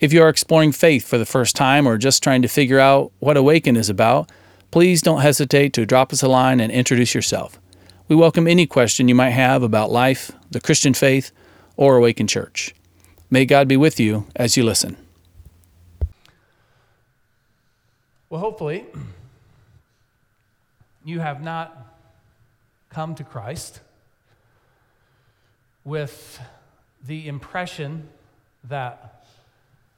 If you are exploring faith for the first time or just trying to figure out what Awaken is about, please don't hesitate to drop us a line and introduce yourself. We welcome any question you might have about life, the Christian faith, or Awaken Church. May God be with you as you listen. Well, hopefully, you have not come to Christ with the impression that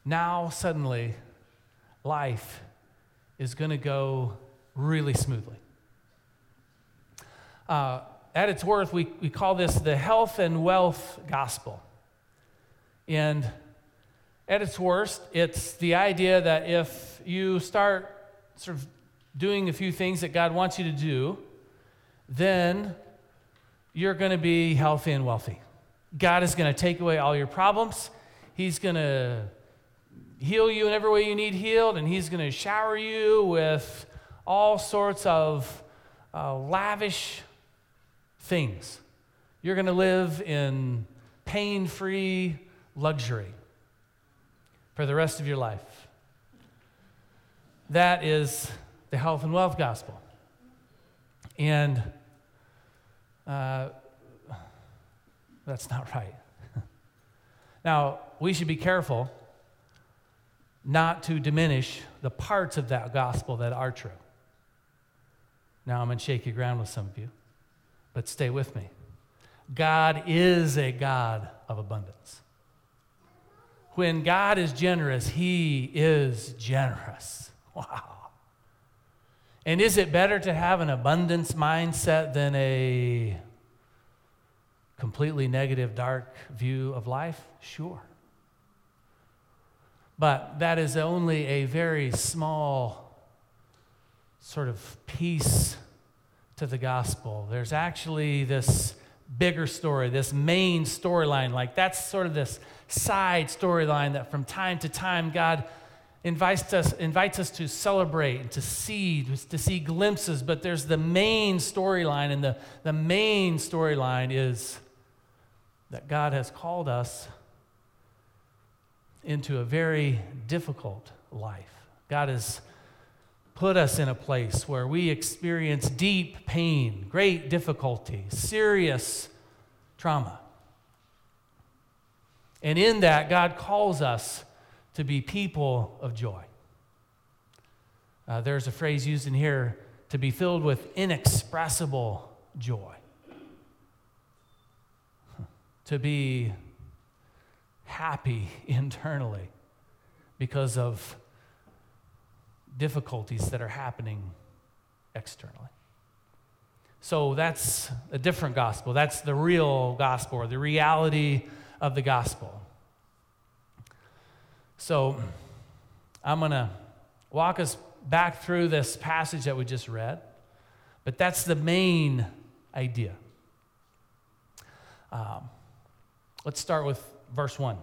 now suddenly life is going to go really smoothly. Uh, at its worth, we, we call this the health and wealth gospel. And at its worst, it's the idea that if you start sort of doing a few things that God wants you to do, then you're going to be healthy and wealthy. God is going to take away all your problems. He's going to heal you in every way you need healed, and He's going to shower you with all sorts of uh, lavish things. You're going to live in pain free luxury for the rest of your life. That is the health and wealth gospel. And uh, that's not right. now, we should be careful not to diminish the parts of that gospel that are true. Now I'm in shaky ground with some of you, but stay with me. God is a God of abundance. When God is generous, He is generous. Wow. And is it better to have an abundance mindset than a completely negative, dark view of life? Sure. But that is only a very small sort of piece to the gospel. There's actually this bigger story, this main storyline. Like that's sort of this side storyline that from time to time God invites us, invites us to celebrate and to see, to see glimpses. But there's the main storyline, and the, the main storyline is that God has called us into a very difficult life. God has put us in a place where we experience deep pain, great difficulty, serious trauma. And in that, God calls us to be people of joy. Uh, there's a phrase used in here to be filled with inexpressible joy. to be happy internally because of difficulties that are happening externally. So that's a different gospel. That's the real gospel or the reality of the gospel. So I'm going to walk us back through this passage that we just read, but that's the main idea. Um, let's start with verse 1.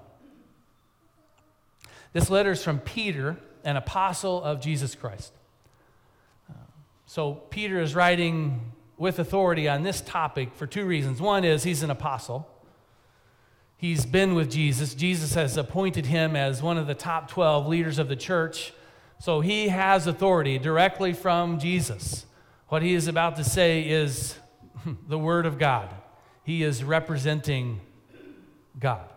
This letter is from Peter, an apostle of Jesus Christ. Uh, so, Peter is writing with authority on this topic for two reasons. One is he's an apostle, he's been with Jesus. Jesus has appointed him as one of the top 12 leaders of the church. So, he has authority directly from Jesus. What he is about to say is the Word of God, he is representing God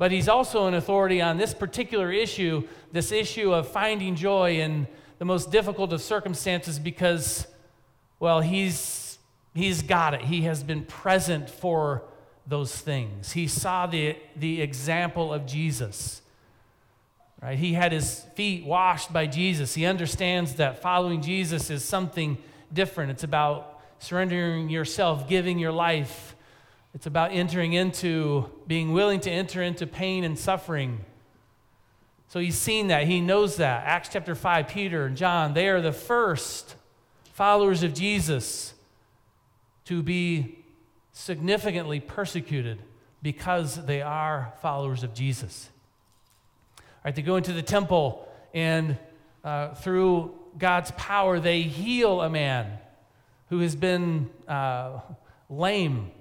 but he's also an authority on this particular issue, this issue of finding joy in the most difficult of circumstances because, well, he's, he's got it. He has been present for those things. He saw the, the example of Jesus. Right? He had his feet washed by Jesus. He understands that following Jesus is something different. It's about surrendering yourself, giving your life it's about entering into, being willing to enter into pain and suffering So he's seen that. He knows that. Acts chapter 5, Peter and John, they are the first followers of Jesus to be significantly persecuted because they are followers of Jesus. All right, they go into the temple, and uh, through God's power, they heal a man who has been uh, lame.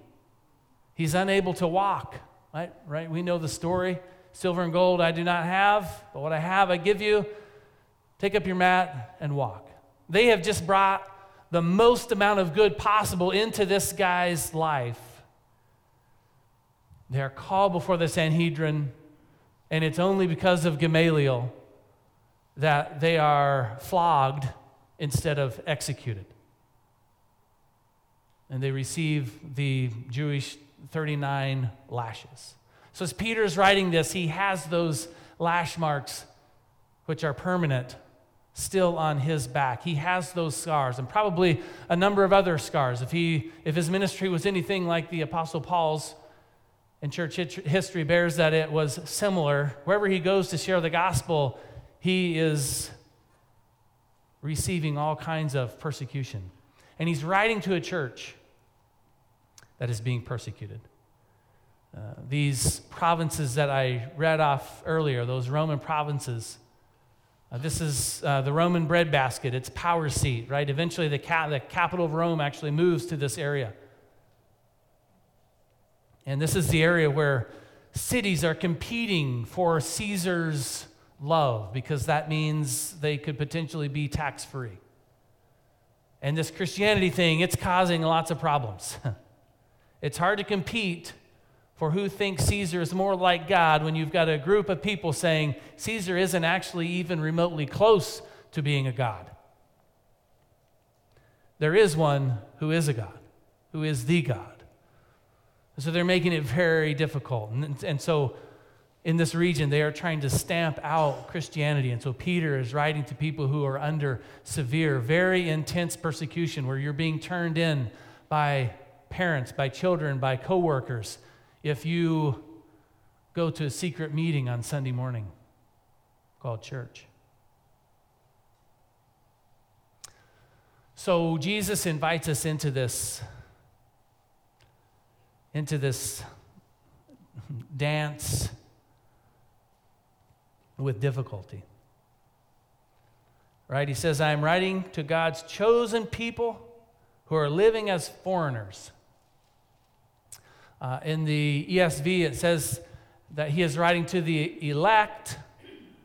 He's unable to walk. Right? Right? We know the story. Silver and gold I do not have, but what I have I give you. Take up your mat and walk. They have just brought the most amount of good possible into this guy's life. They are called before the Sanhedrin, and it's only because of Gamaliel that they are flogged instead of executed. And they receive the Jewish 39 lashes. So as Peter's writing this, he has those lash marks, which are permanent, still on his back. He has those scars and probably a number of other scars. If, he, if his ministry was anything like the Apostle Paul's, and church history bears that it was similar. Wherever he goes to share the gospel, he is receiving all kinds of persecution. And he's writing to a church that is being persecuted. Uh, these provinces that I read off earlier, those Roman provinces, uh, this is uh, the Roman breadbasket, its power seat, right? Eventually, the, ca- the capital of Rome actually moves to this area. And this is the area where cities are competing for Caesar's love because that means they could potentially be tax free. And this Christianity thing, it's causing lots of problems. it's hard to compete for who thinks Caesar is more like God when you've got a group of people saying Caesar isn't actually even remotely close to being a God. There is one who is a God, who is the God. so they're making it very difficult. And, and so in this region, they are trying to stamp out Christianity. And so Peter is writing to people who are under severe, very intense persecution where you're being turned in by parents, by children, by coworkers if you go to a secret meeting on Sunday morning called church. So Jesus invites us into this into this dance with difficulty. Right? He says, I am writing to God's chosen people who are living as foreigners uh, in the ESV, it says that he is writing to the elect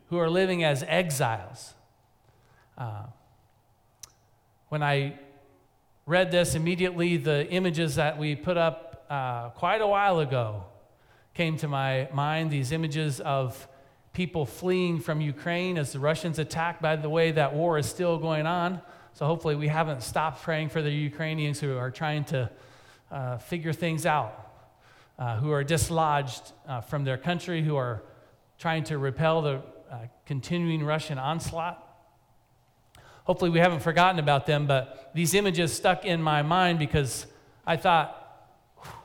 who are living as exiles. Uh, when I read this, immediately the images that we put up uh, quite a while ago came to my mind these images of people fleeing from Ukraine as the Russians attack. By the way, that war is still going on. So hopefully, we haven't stopped praying for the Ukrainians who are trying to uh, figure things out uh, who are dislodged uh, from their country, who are trying to repel the uh, continuing Russian onslaught. Hopefully, we haven't forgotten about them, but these images stuck in my mind because I thought,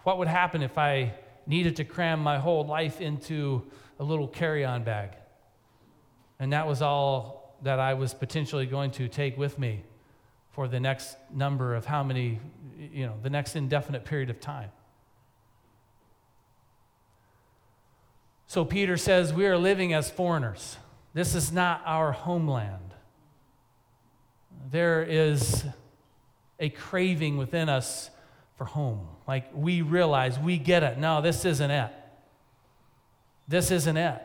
what would happen if I needed to cram my whole life into a little carry on bag? And that was all that I was potentially going to take with me for the next number of how many, you know, the next indefinite period of time. So Peter says, We are living as foreigners. This is not our homeland. There is a craving within us for home. Like we realize, we get it. No, this isn't it. This isn't it.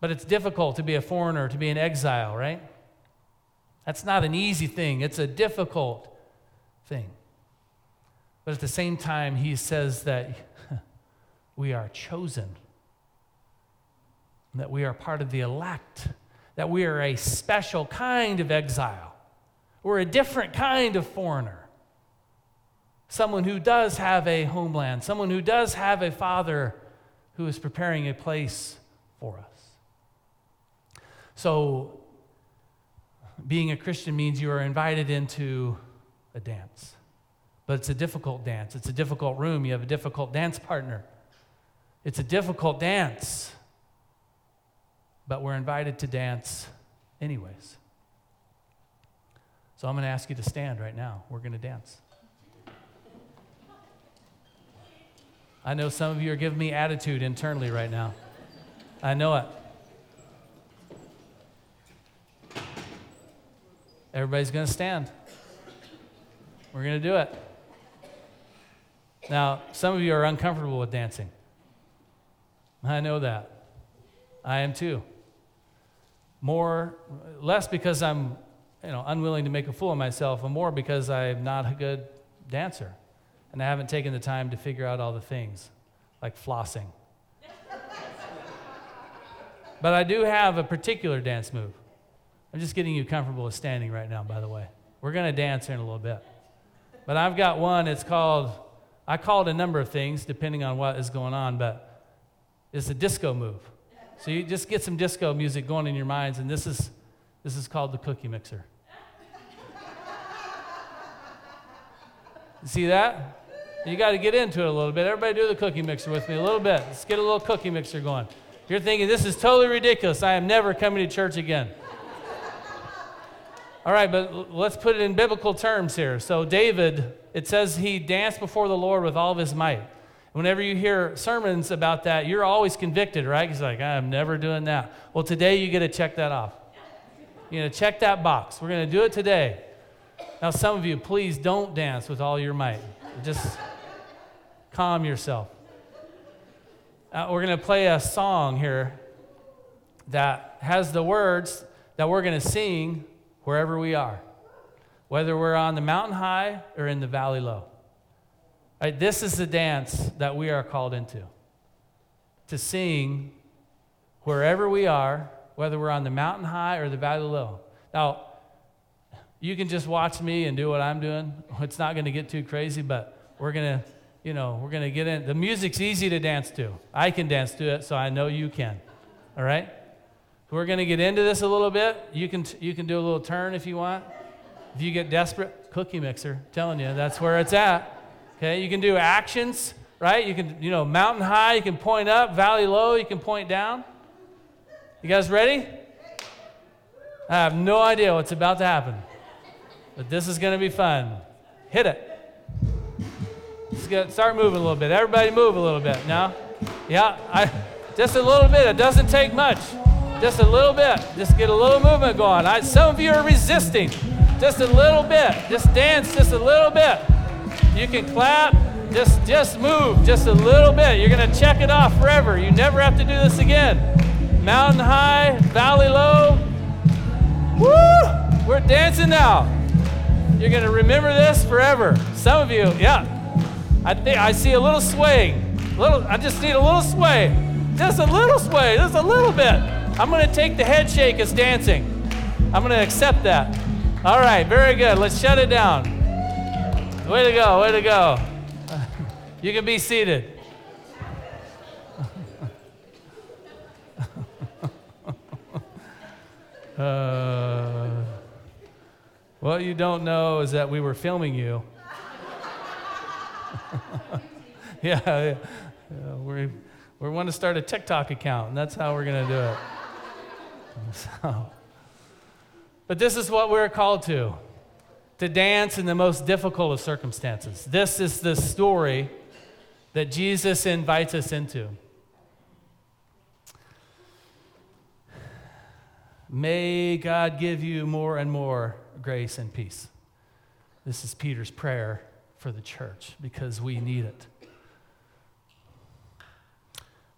But it's difficult to be a foreigner, to be an exile, right? That's not an easy thing, it's a difficult thing. But at the same time, he says that we are chosen, that we are part of the elect, that we are a special kind of exile. We're a different kind of foreigner. Someone who does have a homeland, someone who does have a father who is preparing a place for us. So, being a Christian means you are invited into a dance. But it's a difficult dance. It's a difficult room. You have a difficult dance partner. It's a difficult dance. but we're invited to dance anyways. So I'm going to ask you to stand right now. We're going to dance. I know some of you are giving me attitude internally right now. I know it. Everybody's going to stand. We're going to do it. Now, some of you are uncomfortable with dancing. I know that. I am too. More, less because I'm, you know, unwilling to make a fool of myself, and more because I'm not a good dancer, and I haven't taken the time to figure out all the things, like flossing. but I do have a particular dance move. I'm just getting you comfortable with standing right now, by the way. We're going to dance here in a little bit. But I've got one, it's called, I call it a number of things depending on what is going on, but it's a disco move. So you just get some disco music going in your minds, and this is, this is called the cookie mixer. You see that? You got to get into it a little bit. Everybody do the cookie mixer with me a little bit. Let's get a little cookie mixer going. You're thinking, this is totally ridiculous. I am never coming to church again. All right, but let's put it in biblical terms here. So, David, it says he danced before the Lord with all of his might. Whenever you hear sermons about that, you're always convicted, right? He's like, I'm never doing that. Well, today you get to check that off. You're going to check that box. We're going to do it today. Now, some of you, please don't dance with all your might. Just calm yourself. Uh, we're going to play a song here that has the words that we're going to sing wherever we are, whether we're on the mountain high or in the valley low. Right, this is the dance that we are called into to sing wherever we are, whether we're on the mountain high or the valley low. Now, you can just watch me and do what I'm doing. It's not going to get too crazy, but we're going to, you know, we're going to get in. The music's easy to dance to. I can dance to it, so I know you can. All right? We're going to get into this a little bit. You can, you can do a little turn if you want. If you get desperate, cookie mixer, telling you, that's where it's at. Okay, you can do actions, right? You can, you know, mountain high, you can point up, valley low, you can point down. You guys ready? I have no idea what's about to happen, but this is going to be fun. Hit it. Let's get, start moving a little bit. Everybody move a little bit now. Yeah, I, just a little bit. It doesn't take much. Just a little bit. Just get a little movement going. I, some of you are resisting. Just a little bit. Just dance just a little bit. You can clap. Just, just move just a little bit. You're going to check it off forever. You never have to do this again. Mountain high, valley low. Woo! We're dancing now. You're going to remember this forever. Some of you, yeah. I think I see a little swaying. Little, I just need a little sway. Just a little sway. Just a little bit. I'm going to take the head shake as dancing. I'm going to accept that. All right, very good. Let's shut it down. Way to go, way to go. You can be seated. uh, what you don't know is that we were filming you. yeah, yeah, yeah, we we want to start a TikTok account, and that's how we're going to do it. So, but this is what we're called to to dance in the most difficult of circumstances. This is the story that Jesus invites us into. May God give you more and more grace and peace. This is Peter's prayer for the church because we need it.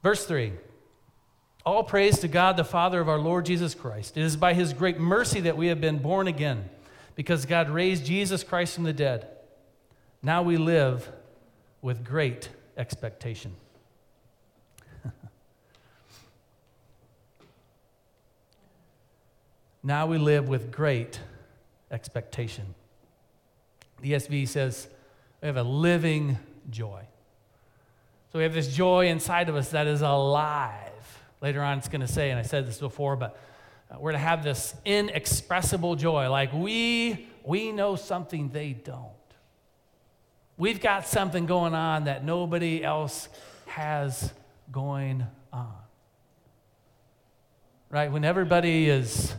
Verse 3 All praise to God, the Father of our Lord Jesus Christ. It is by his great mercy that we have been born again, because God raised Jesus Christ from the dead. Now we live with great expectation. now we live with great expectation. The ESV says we have a living joy. So we have this joy inside of us that is alive. Later on, it's going to say, and I said this before, but Uh, we're to have this inexpressible joy. Like we, we know something they don't. We've got something going on that nobody else has going on. right? When everybody is,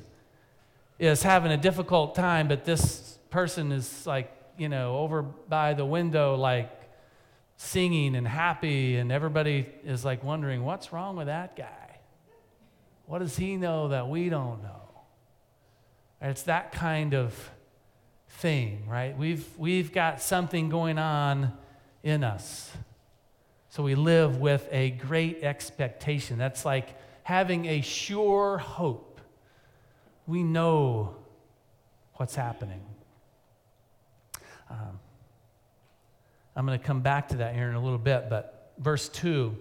is having a difficult time, but this person is like, you know, over by the window, like singing and happy, and everybody is like wondering, what's wrong with that guy? What does he know that we don't know? It's that kind of thing, right? We've, we've got something going on in us. So we live with a great expectation. That's like having a sure hope. We know what's happening. Um, I'm going to come back to that here in a little bit, but verse 2.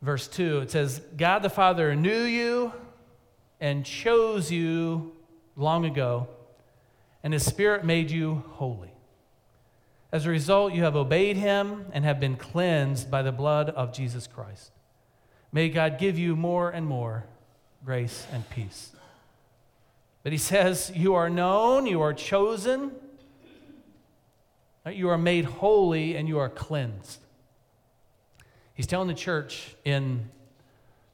Verse 2, it says, God the Father knew you and chose you long ago, and his Spirit made you holy. As a result, you have obeyed him and have been cleansed by the blood of Jesus Christ. May God give you more and more grace and peace. But he says, You are known, you are chosen, you are made holy, and you are cleansed. He's telling the church in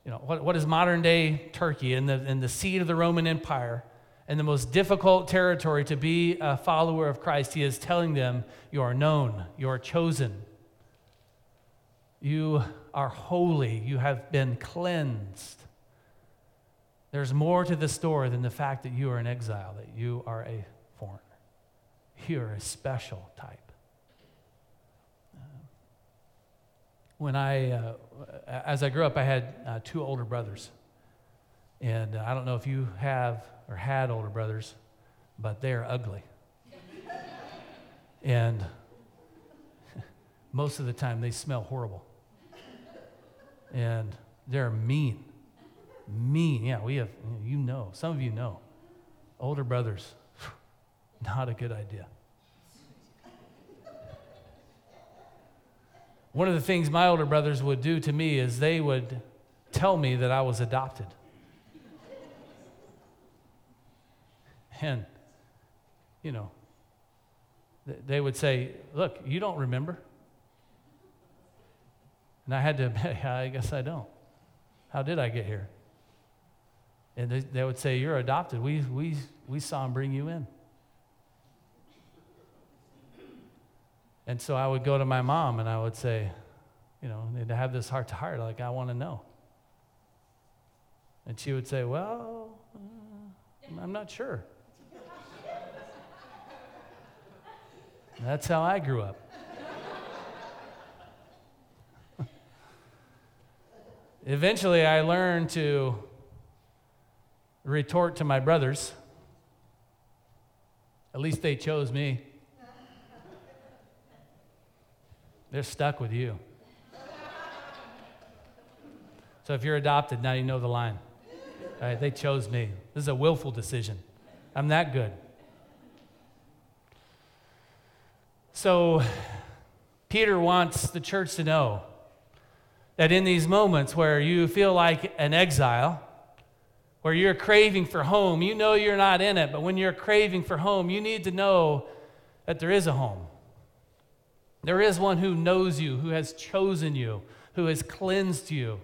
you know, what, what is modern day Turkey in the, in the seat of the Roman Empire and the most difficult territory to be a follower of Christ, he is telling them, You are known, you are chosen, you are holy, you have been cleansed. There's more to the story than the fact that you are in exile, that you are a foreigner. You are a special type. When I, uh, as I grew up, I had uh, two older brothers. And uh, I don't know if you have or had older brothers, but they are ugly. and most of the time, they smell horrible. And they're mean. Mean. Yeah, we have, you know, some of you know. Older brothers, not a good idea. One of the things my older brothers would do to me is they would tell me that I was adopted. And, you know, they would say, Look, you don't remember. And I had to admit, I guess I don't. How did I get here? And they, they would say, You're adopted. We, we, we saw him bring you in. And so I would go to my mom and I would say, you know, to have this heart to heart, like, I want to know. And she would say, Well, uh, I'm not sure. That's how I grew up. Eventually, I learned to retort to my brothers. At least they chose me. They're stuck with you. So if you're adopted, now you know the line. All right, they chose me. This is a willful decision. I'm that good. So Peter wants the church to know that in these moments where you feel like an exile, where you're craving for home, you know you're not in it, but when you're craving for home, you need to know that there is a home. There is one who knows you, who has chosen you, who has cleansed you,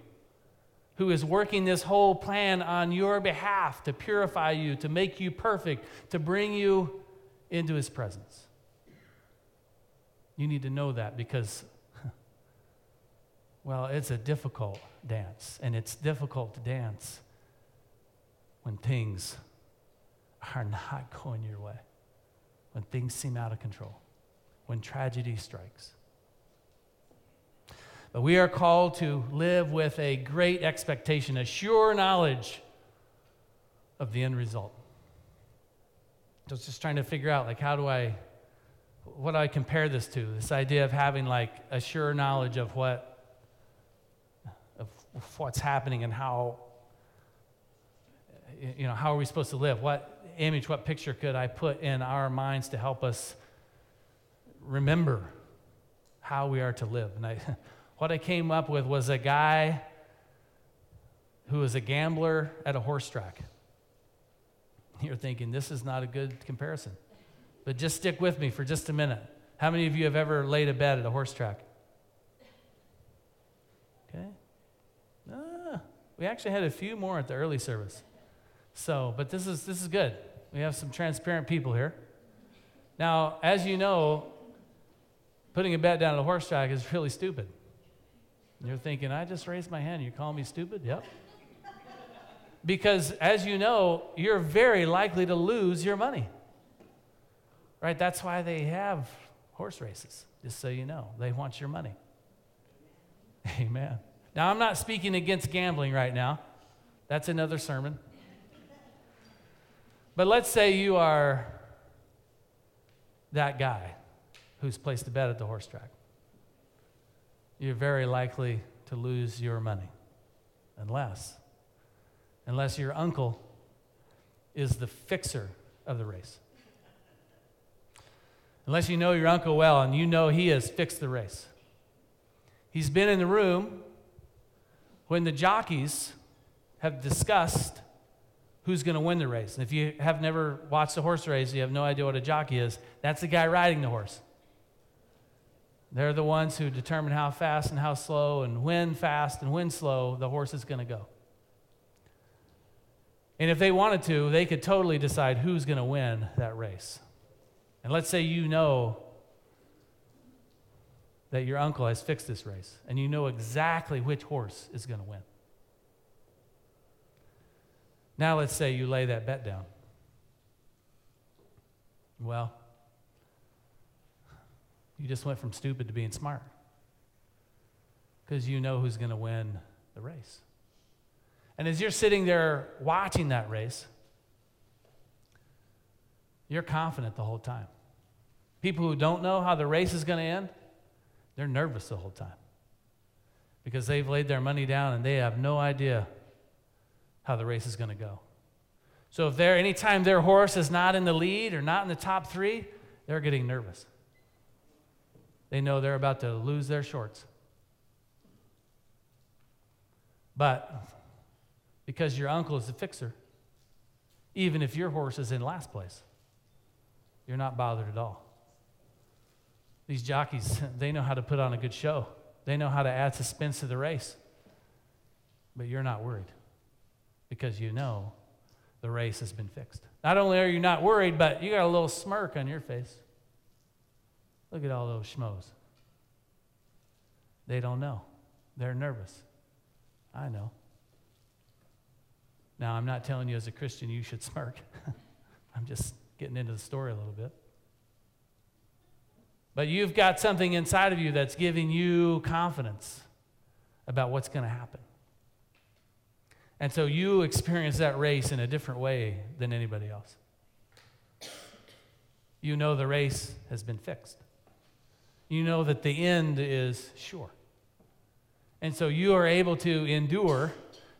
who is working this whole plan on your behalf to purify you, to make you perfect, to bring you into his presence. You need to know that because, well, it's a difficult dance, and it's difficult to dance when things are not going your way, when things seem out of control when tragedy strikes. But we are called to live with a great expectation, a sure knowledge of the end result. So it's just trying to figure out, like, how do I, what do I compare this to? This idea of having, like, a sure knowledge of what, of what's happening and how, you know, how are we supposed to live? What image, what picture could I put in our minds to help us remember how we are to live. And I, what I came up with was a guy who was a gambler at a horse track. You're thinking, this is not a good comparison. But just stick with me for just a minute. How many of you have ever laid a bet at a horse track? Okay? Ah, We actually had a few more at the early service. So, but this is this is good. We have some transparent people here. Now, as you know, putting a bet down at a horse track is really stupid. You're thinking, I just raised my hand. You call me stupid? Yep. because as you know, you're very likely to lose your money. Right? That's why they have horse races, just so you know. They want your money. Amen. Now, I'm not speaking against gambling right now. That's another sermon. But let's say you are that guy who's placed a bet at the horse track. You're very likely to lose your money unless unless your uncle is the fixer of the race. Unless you know your uncle well and you know he has fixed the race. He's been in the room when the jockeys have discussed who's going to win the race. And if you have never watched a horse race, you have no idea what a jockey is, that's the guy riding the horse. They're the ones who determine how fast and how slow and when fast and when slow the horse is going to go. And if they wanted to, they could totally decide who's going to win that race. And let's say you know that your uncle has fixed this race and you know exactly which horse is going to win. Now, let's say you lay that bet down. Well, you just went from stupid to being smart because you know who's going to win the race. And as you're sitting there watching that race, you're confident the whole time. People who don't know how the race is going to end, they're nervous the whole time because they've laid their money down and they have no idea how the race is going to go. So if they're anytime their horse is not in the lead or not in the top three, they're getting nervous. They know they're about to lose their shorts. But because your uncle is the fixer, even if your horse is in last place, you're not bothered at all. These jockeys, they know how to put on a good show. They know how to add suspense to the race. But you're not worried because you know the race has been fixed. Not only are you not worried, but you got a little smirk on your face. Look at all those schmoes. They don't know. They're nervous. I know. Now, I'm not telling you as a Christian you should smirk. I'm just getting into the story a little bit. But you've got something inside of you that's giving you confidence about what's going to happen. And so you experience that race in a different way than anybody else. You know the race has been fixed. You know that the end is sure. And so you are able to endure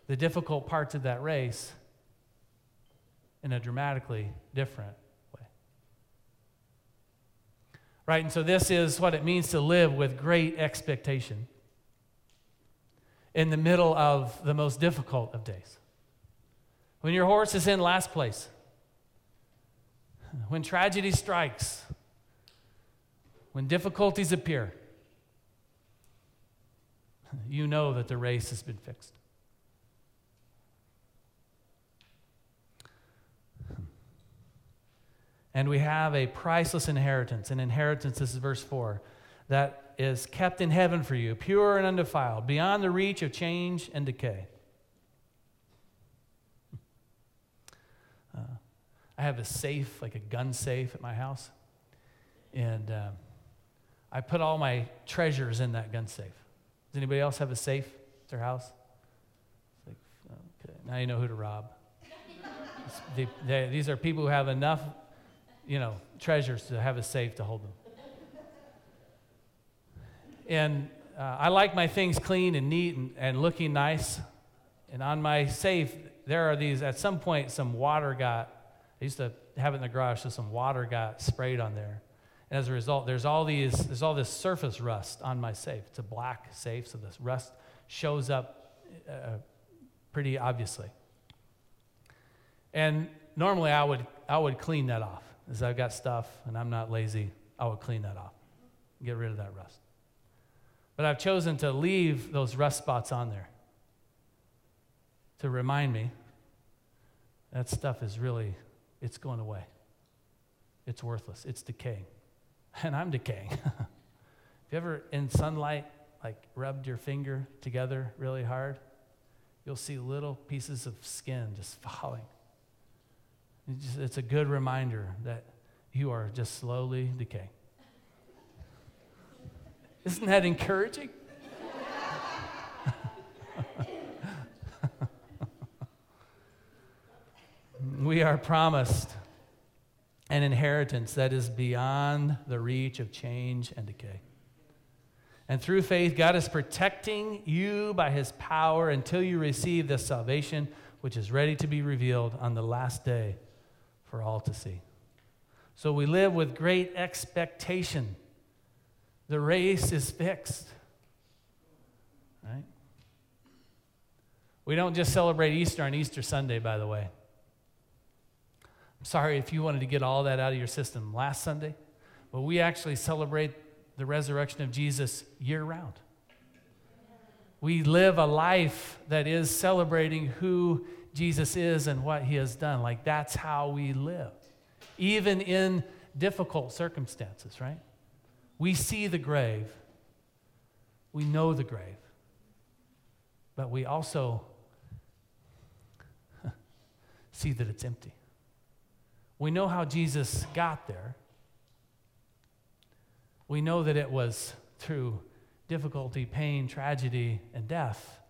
the difficult parts of that race in a dramatically different way. Right? And so this is what it means to live with great expectation in the middle of the most difficult of days. When your horse is in last place, when tragedy strikes, when difficulties appear, you know that the race has been fixed. And we have a priceless inheritance. An inheritance, this is verse 4, that is kept in heaven for you, pure and undefiled, beyond the reach of change and decay. Uh, I have a safe, like a gun safe at my house. And uh, I put all my treasures in that gun safe. Does anybody else have a safe at their house? Like, okay, now you know who to rob. they, they, these are people who have enough, you know, treasures to have a safe to hold them. And uh, I like my things clean and neat and, and looking nice. And on my safe, there are these, at some point, some water got, I used to have it in the garage, so some water got sprayed on there. And as a result, there's all these, there's all this surface rust on my safe. It's a black safe, so this rust shows up uh, pretty obviously. And normally I would, I would clean that off. As I've got stuff and I'm not lazy, I would clean that off, get rid of that rust. But I've chosen to leave those rust spots on there. to remind me that stuff is really, it's going away. It's worthless. It's decaying. And I'm decaying. Have you ever in sunlight, like rubbed your finger together really hard? You'll see little pieces of skin just falling. It's, just, it's a good reminder that you are just slowly decaying. Isn't that encouraging? we are promised an inheritance that is beyond the reach of change and decay. And through faith, God is protecting you by his power until you receive this salvation, which is ready to be revealed on the last day for all to see. So we live with great expectation. The race is fixed. Right? We don't just celebrate Easter on Easter Sunday, by the way. Sorry if you wanted to get all that out of your system last Sunday, but we actually celebrate the resurrection of Jesus year round. We live a life that is celebrating who Jesus is and what he has done. Like that's how we live, even in difficult circumstances, right? We see the grave, we know the grave, but we also see that it's empty. We know how Jesus got there. We know that it was through difficulty, pain, tragedy, and death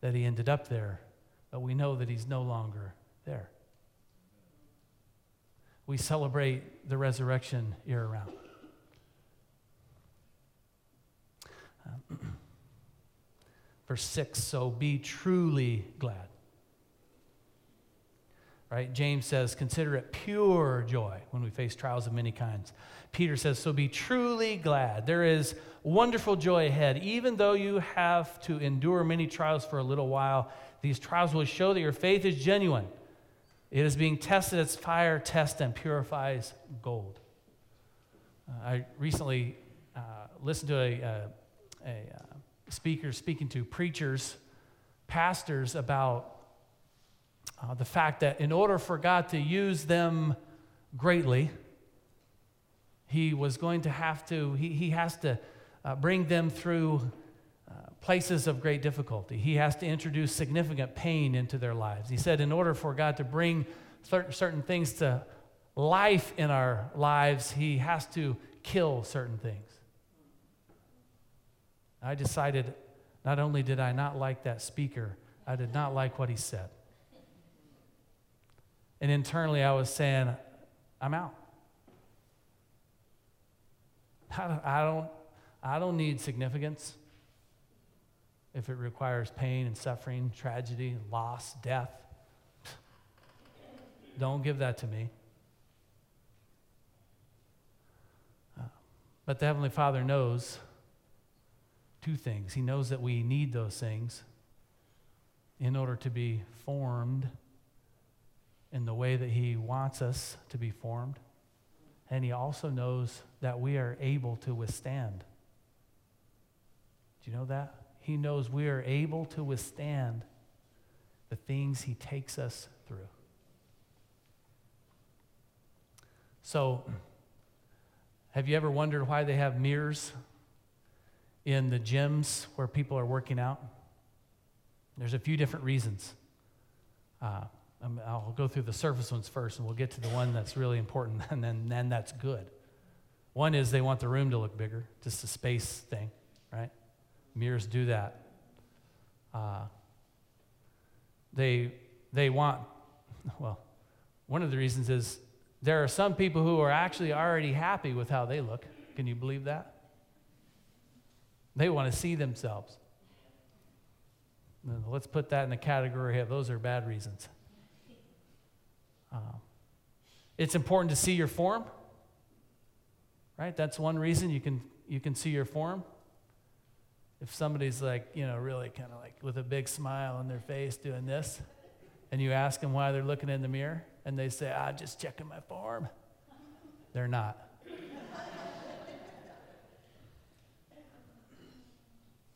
that he ended up there, but we know that he's no longer there. We celebrate the resurrection year round. Um, verse 6 So be truly glad right? James says, Consider it pure joy when we face trials of many kinds. Peter says, So be truly glad. There is wonderful joy ahead. Even though you have to endure many trials for a little while, these trials will show that your faith is genuine. It is being tested as fire tests and purifies gold. Uh, I recently uh, listened to a, uh, a, uh, speaker speaking to preachers, pastors about uh, the fact that in order for God to use them greatly, He was going to have to, He, he has to uh, bring them through uh, places of great difficulty. He has to introduce significant pain into their lives. He said, in order for God to bring certain, certain things to life in our lives, He has to kill certain things. I decided not only did I not like that speaker, I did not like what he said. And internally, I was saying, I'm out. I don't, I don't need significance if it requires pain and suffering, tragedy, loss, death. Don't give that to me. Uh, but the Heavenly Father knows two things. He knows that we need those things in order to be formed in the way that He wants us to be formed. And He also knows that we are able to withstand. Do you know that? He knows we are able to withstand the things He takes us through. So, have you ever wondered why they have mirrors in the gyms where people are working out? There's a few different reasons. Uh, um, I'll go through the surface ones first, and we'll get to the one that's really important, and then, then that's good. One is they want the room to look bigger, just a space thing, right? Mirrors do that. Uh, they, they want, well, one of the reasons is there are some people who are actually already happy with how they look. Can you believe that? They want to see themselves. Let's put that in the category of those are bad reasons. Uh, it's important to see your form, right? That's one reason you can, you can see your form. If somebody's like, you know, really kind of like with a big smile on their face doing this, and you ask them why they're looking in the mirror, and they say, ah, just checking my form, they're not.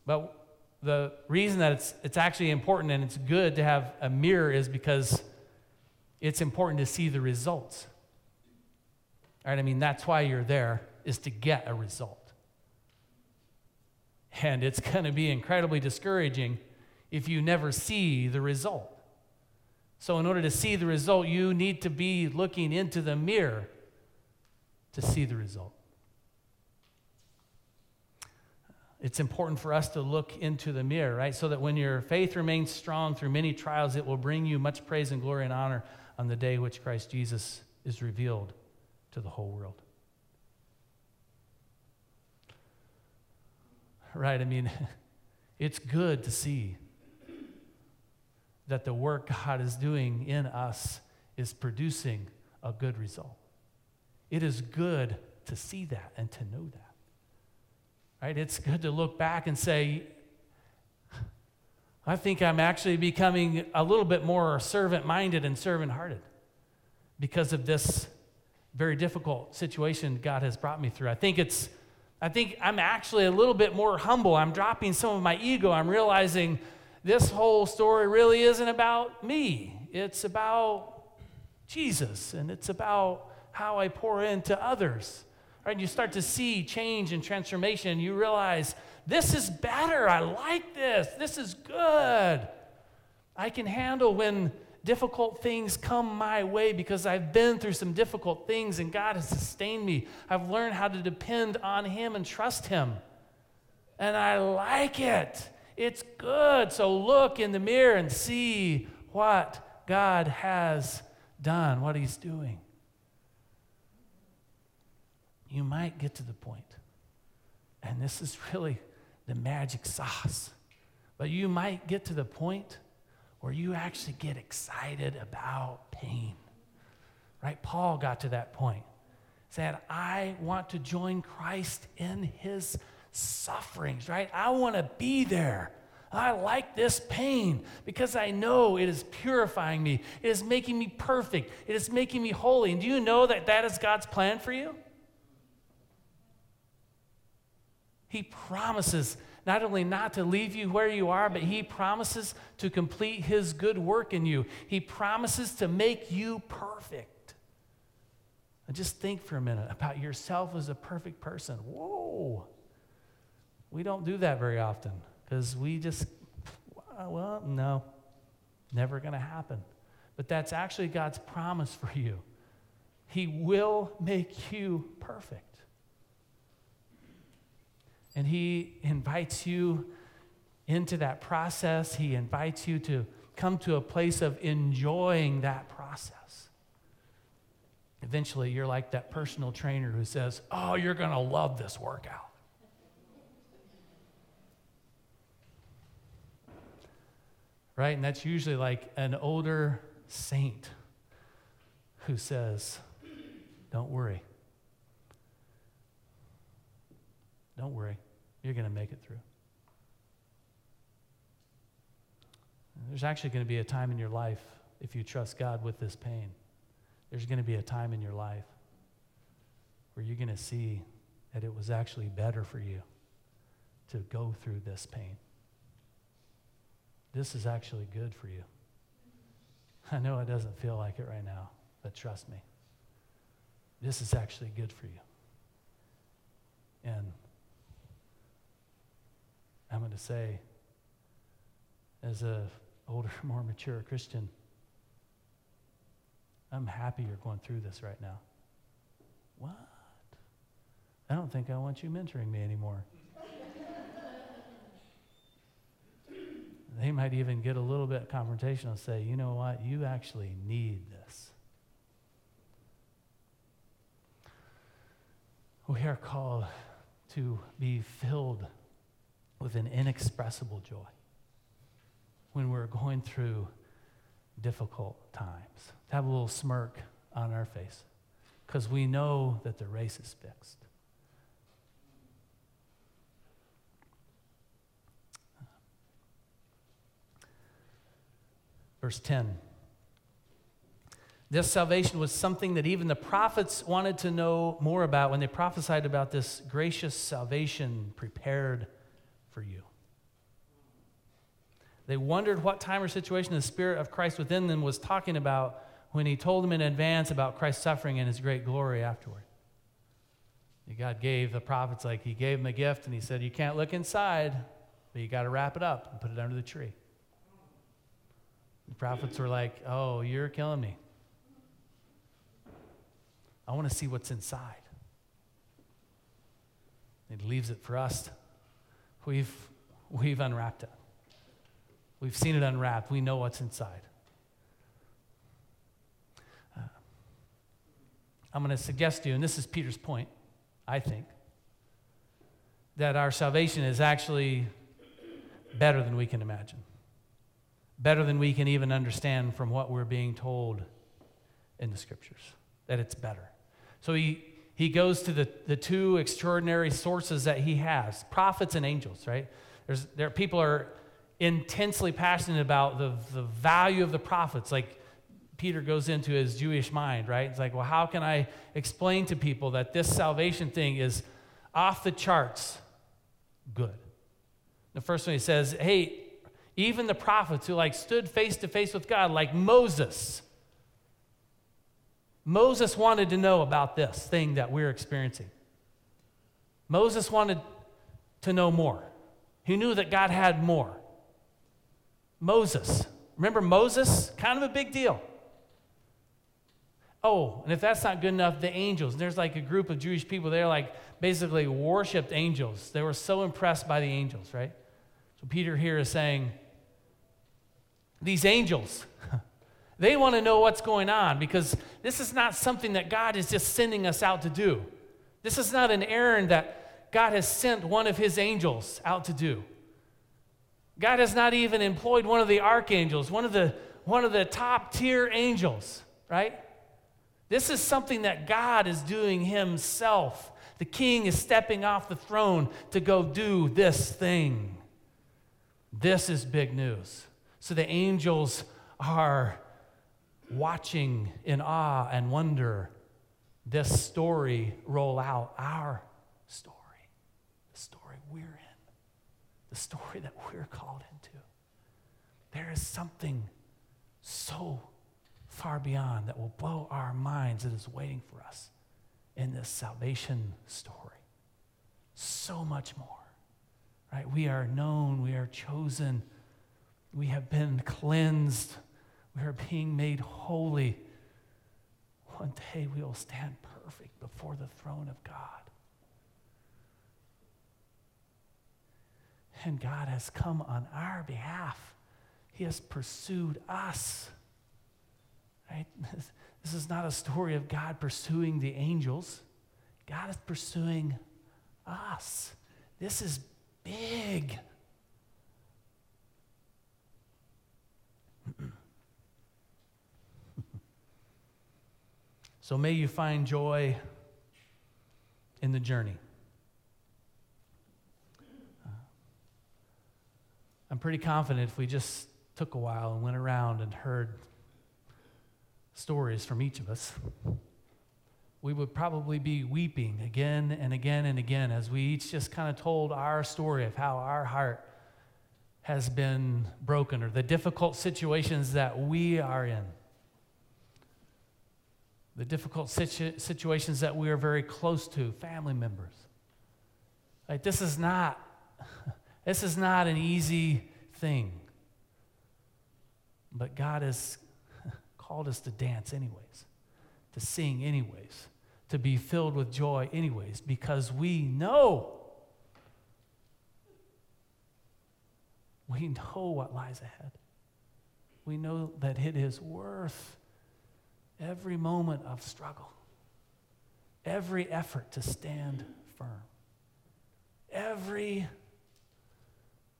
but the reason that it's, it's actually important and it's good to have a mirror is because it's important to see the results. All right, I mean, that's why you're there, is to get a result. And it's going to be incredibly discouraging if you never see the result. So, in order to see the result, you need to be looking into the mirror to see the result. It's important for us to look into the mirror, right? So that when your faith remains strong through many trials, it will bring you much praise and glory and honor on the day which Christ Jesus is revealed to the whole world. Right? I mean, it's good to see that the work God is doing in us is producing a good result. It is good to see that and to know that. Right? It's good to look back and say, I think I'm actually becoming a little bit more servant minded and servant hearted because of this very difficult situation God has brought me through. I think it's I think I'm actually a little bit more humble. I'm dropping some of my ego. I'm realizing this whole story really isn't about me. It's about Jesus and it's about how I pour into others. Right? You start to see change and transformation. You realize this is better. I like this. This is good. I can handle when difficult things come my way because I've been through some difficult things and God has sustained me. I've learned how to depend on Him and trust Him. And I like it. It's good. So look in the mirror and see what God has done, what He's doing. You might get to the point, and this is really the magic sauce, but you might get to the point where you actually get excited about pain. Right? Paul got to that point. Said, I want to join Christ in his sufferings, right? I want to be there. I like this pain because I know it is purifying me. It is making me perfect. It is making me holy. And do you know that that is God's plan for you? He promises not only not to leave you where you are, but He promises to complete His good work in you. He promises to make you perfect. Just think for a minute about yourself as a perfect person. Whoa. We don't do that very often because we just, well, no, never going to happen. But that's actually God's promise for you. He will make you perfect. And He invites you into that process. He invites you to come to a place of enjoying that process. Eventually, you're like that personal trainer who says, Oh, you're going to love this workout. Right? And that's usually like an older saint who says, Don't worry. Don't worry, you're going to make it through. There's actually going to be a time in your life, if you trust God with this pain, there's going to be a time in your life where you're going to see that it was actually better for you to go through this pain. This is actually good for you. I know it doesn't feel like it right now, but trust me, this is actually good for you. And I'm going to say, as a older, more mature Christian, I'm happy you're going through this right now. What? I don't think I want you mentoring me anymore. they might even get a little bit confrontational and say, you know what, you actually need this. We are called to be filled with an inexpressible joy when we're going through difficult times. Have a little smirk on our face because we know that the race is fixed. Verse 10. This salvation was something that even the prophets wanted to know more about when they prophesied about this gracious salvation prepared for you. They wondered what time or situation the Spirit of Christ within them was talking about when he told them in advance about Christ's suffering and his great glory afterward. God gave the prophets, like he gave them a gift, and he said, You can't look inside, but you got to wrap it up and put it under the tree. The prophets were like, Oh, you're killing me. I want to see what's inside. He leaves it for us. We've, we've unwrapped it. We've seen it unwrapped. We know what's inside. Uh, I'm going to suggest to you, and this is Peter's point, I think, that our salvation is actually better than we can imagine, better than we can even understand from what we're being told in the scriptures, that it's better. So he, he goes to the, the two extraordinary sources that he has prophets and angels, right? There's, there, people are intensely passionate about the, the value of the prophets. Like Peter goes into his Jewish mind, right? It's like, well, how can I explain to people that this salvation thing is off the charts good? The first one he says, hey, even the prophets who like stood face to face with God, like Moses, Moses wanted to know about this thing that we're experiencing. Moses wanted to know more. He knew that God had more. Moses, remember Moses? Kind of a big deal. Oh, and if that's not good enough, the angels. There's like a group of Jewish people, they're like basically worshiped angels. They were so impressed by the angels, right? So Peter here is saying, these angels, they want to know what's going on because this is not something that God is just sending us out to do. This is not an errand that God has sent one of his angels out to do. God has not even employed one of the archangels, one of the, one of the top tier angels, right? This is something that God is doing himself. The king is stepping off the throne to go do this thing. This is big news. So the angels are watching in awe and wonder this story roll out, our story, the story we're in, the story that we're called into. There is something so far beyond that will blow our minds that is waiting for us in this salvation story. So much more. Right? We are known, we are chosen, we have been cleansed we are being made holy. One day we will stand perfect before the throne of God. And God has come on our behalf. He has pursued us. Right? This is not a story of God pursuing the angels. God is pursuing us. This is big. So may you find joy in the journey. Uh, I'm pretty confident if we just took a while and went around and heard stories from each of us, we would probably be weeping again and again and again as we each just kind of told our story of how our heart has been broken or the difficult situations that we are in the difficult situ- situations that we are very close to, family members. Like this is not this is not an easy thing. But God has called us to dance anyways, to sing anyways, to be filled with joy anyways because we know we know what lies ahead. We know that it is worth every moment of struggle, every effort to stand firm, every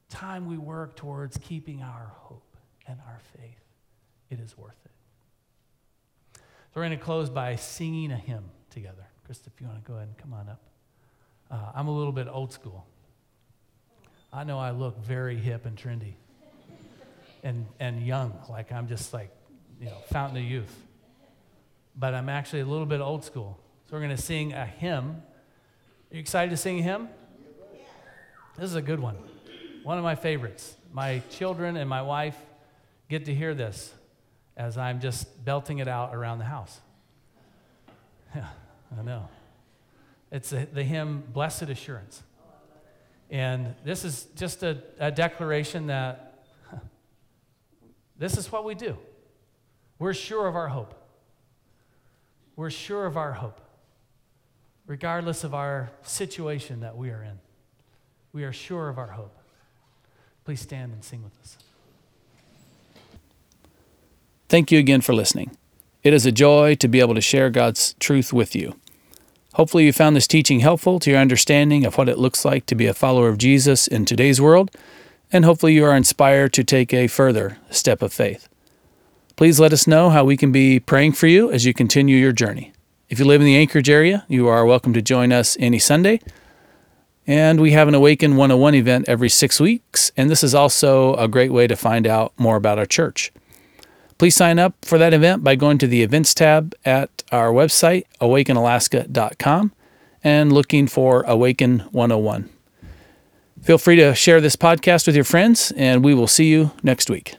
time we work towards keeping our hope and our faith, it is worth it. So we're going to close by singing a hymn together. Krista, if you want to go ahead and come on up. Uh, I'm a little bit old school. I know I look very hip and trendy and, and young, like I'm just like, you know, fountain of youth but I'm actually a little bit old school. So we're going to sing a hymn. Are you excited to sing a hymn? This is a good one. One of my favorites. my children and my wife get to hear this as I'm just belting it out around the house. Yeah, I know. It's the hymn, Blessed Assurance. And this is just a, a declaration that this is what we do. We're sure of our hope. We're sure of our hope, regardless of our situation that we are in. We are sure of our hope. Please stand and sing with us. Thank you again for listening. It is a joy to be able to share God's truth with you. Hopefully, you found this teaching helpful to your understanding of what it looks like to be a follower of Jesus in today's world, and hopefully, you are inspired to take a further step of faith. Please let us know how we can be praying for you as you continue your journey. If you live in the Anchorage area, you are welcome to join us any Sunday. And we have an Awaken 101 event every six weeks, and this is also a great way to find out more about our church. Please sign up for that event by going to the events tab at our website, awakenalaska.com, and looking for Awaken 101. Feel free to share this podcast with your friends, and we will see you next week.